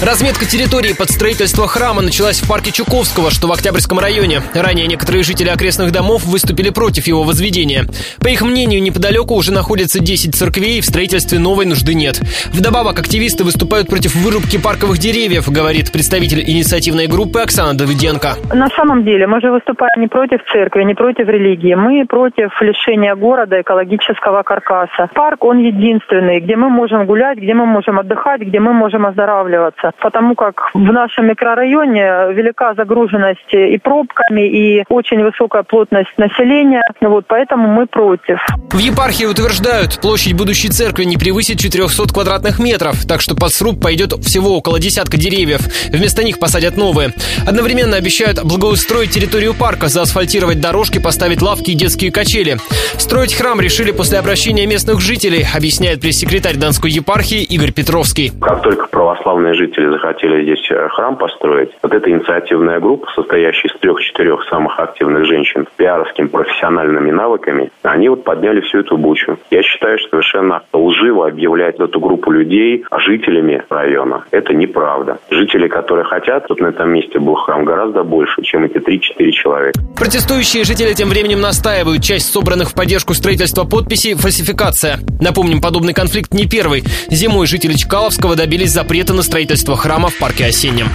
Разметка территории под строительство храма началась в парке Чуковского, что в Октябрьском районе. Ранее некоторые жители окрестных домов выступили против его возведения. По их мнению, неподалеку уже находится 10 церквей, и в строительстве новой нужды нет. Вдобавок, активисты выступают против вырубки парковых деревьев, говорит представитель инициативной группы Оксана Давыденко. На самом деле, мы же выступаем не против церкви, не против религии. Мы против лишения города экологического каркаса. Парк, он единственный, где мы можем гулять, где мы можем отдыхать, где мы можем оздоравливаться. Потому как в нашем микрорайоне велика загруженность и пробками, и очень высокая плотность населения. Вот, поэтому мы против. В епархии утверждают, площадь будущей церкви не превысит 400 квадратных метров, так что под сруб пойдет всего около десятка деревьев. Вместо них посадят новые. Одновременно обещают благоустроить территорию парка, заасфальтировать дорожки, поставить лавки и детские качели. Строить храм решили после обращения местных жителей, объясняет пресс-секретарь Донской епархии Игорь Петровский. Как только православные жители захотели здесь э, храм построить, вот эта инициативная группа, состоящая из трех-четырех самых активных женщин с пиаровскими профессиональными навыками, они вот подняли всю эту бучу. Я считаю, что совершенно лживо объявлять эту группу людей жителями района. Это неправда. Жители, которые хотят, тут на этом месте был храм гораздо больше, чем эти 3-4 человека. Протестующие жители тем временем настаивают. Часть собранных в поддержку строительства подписей – фальсификация. Напомним, подобный конфликт не первый. Зимой жители Чкаловского добились запрета на строительство храма в парке Осеннем.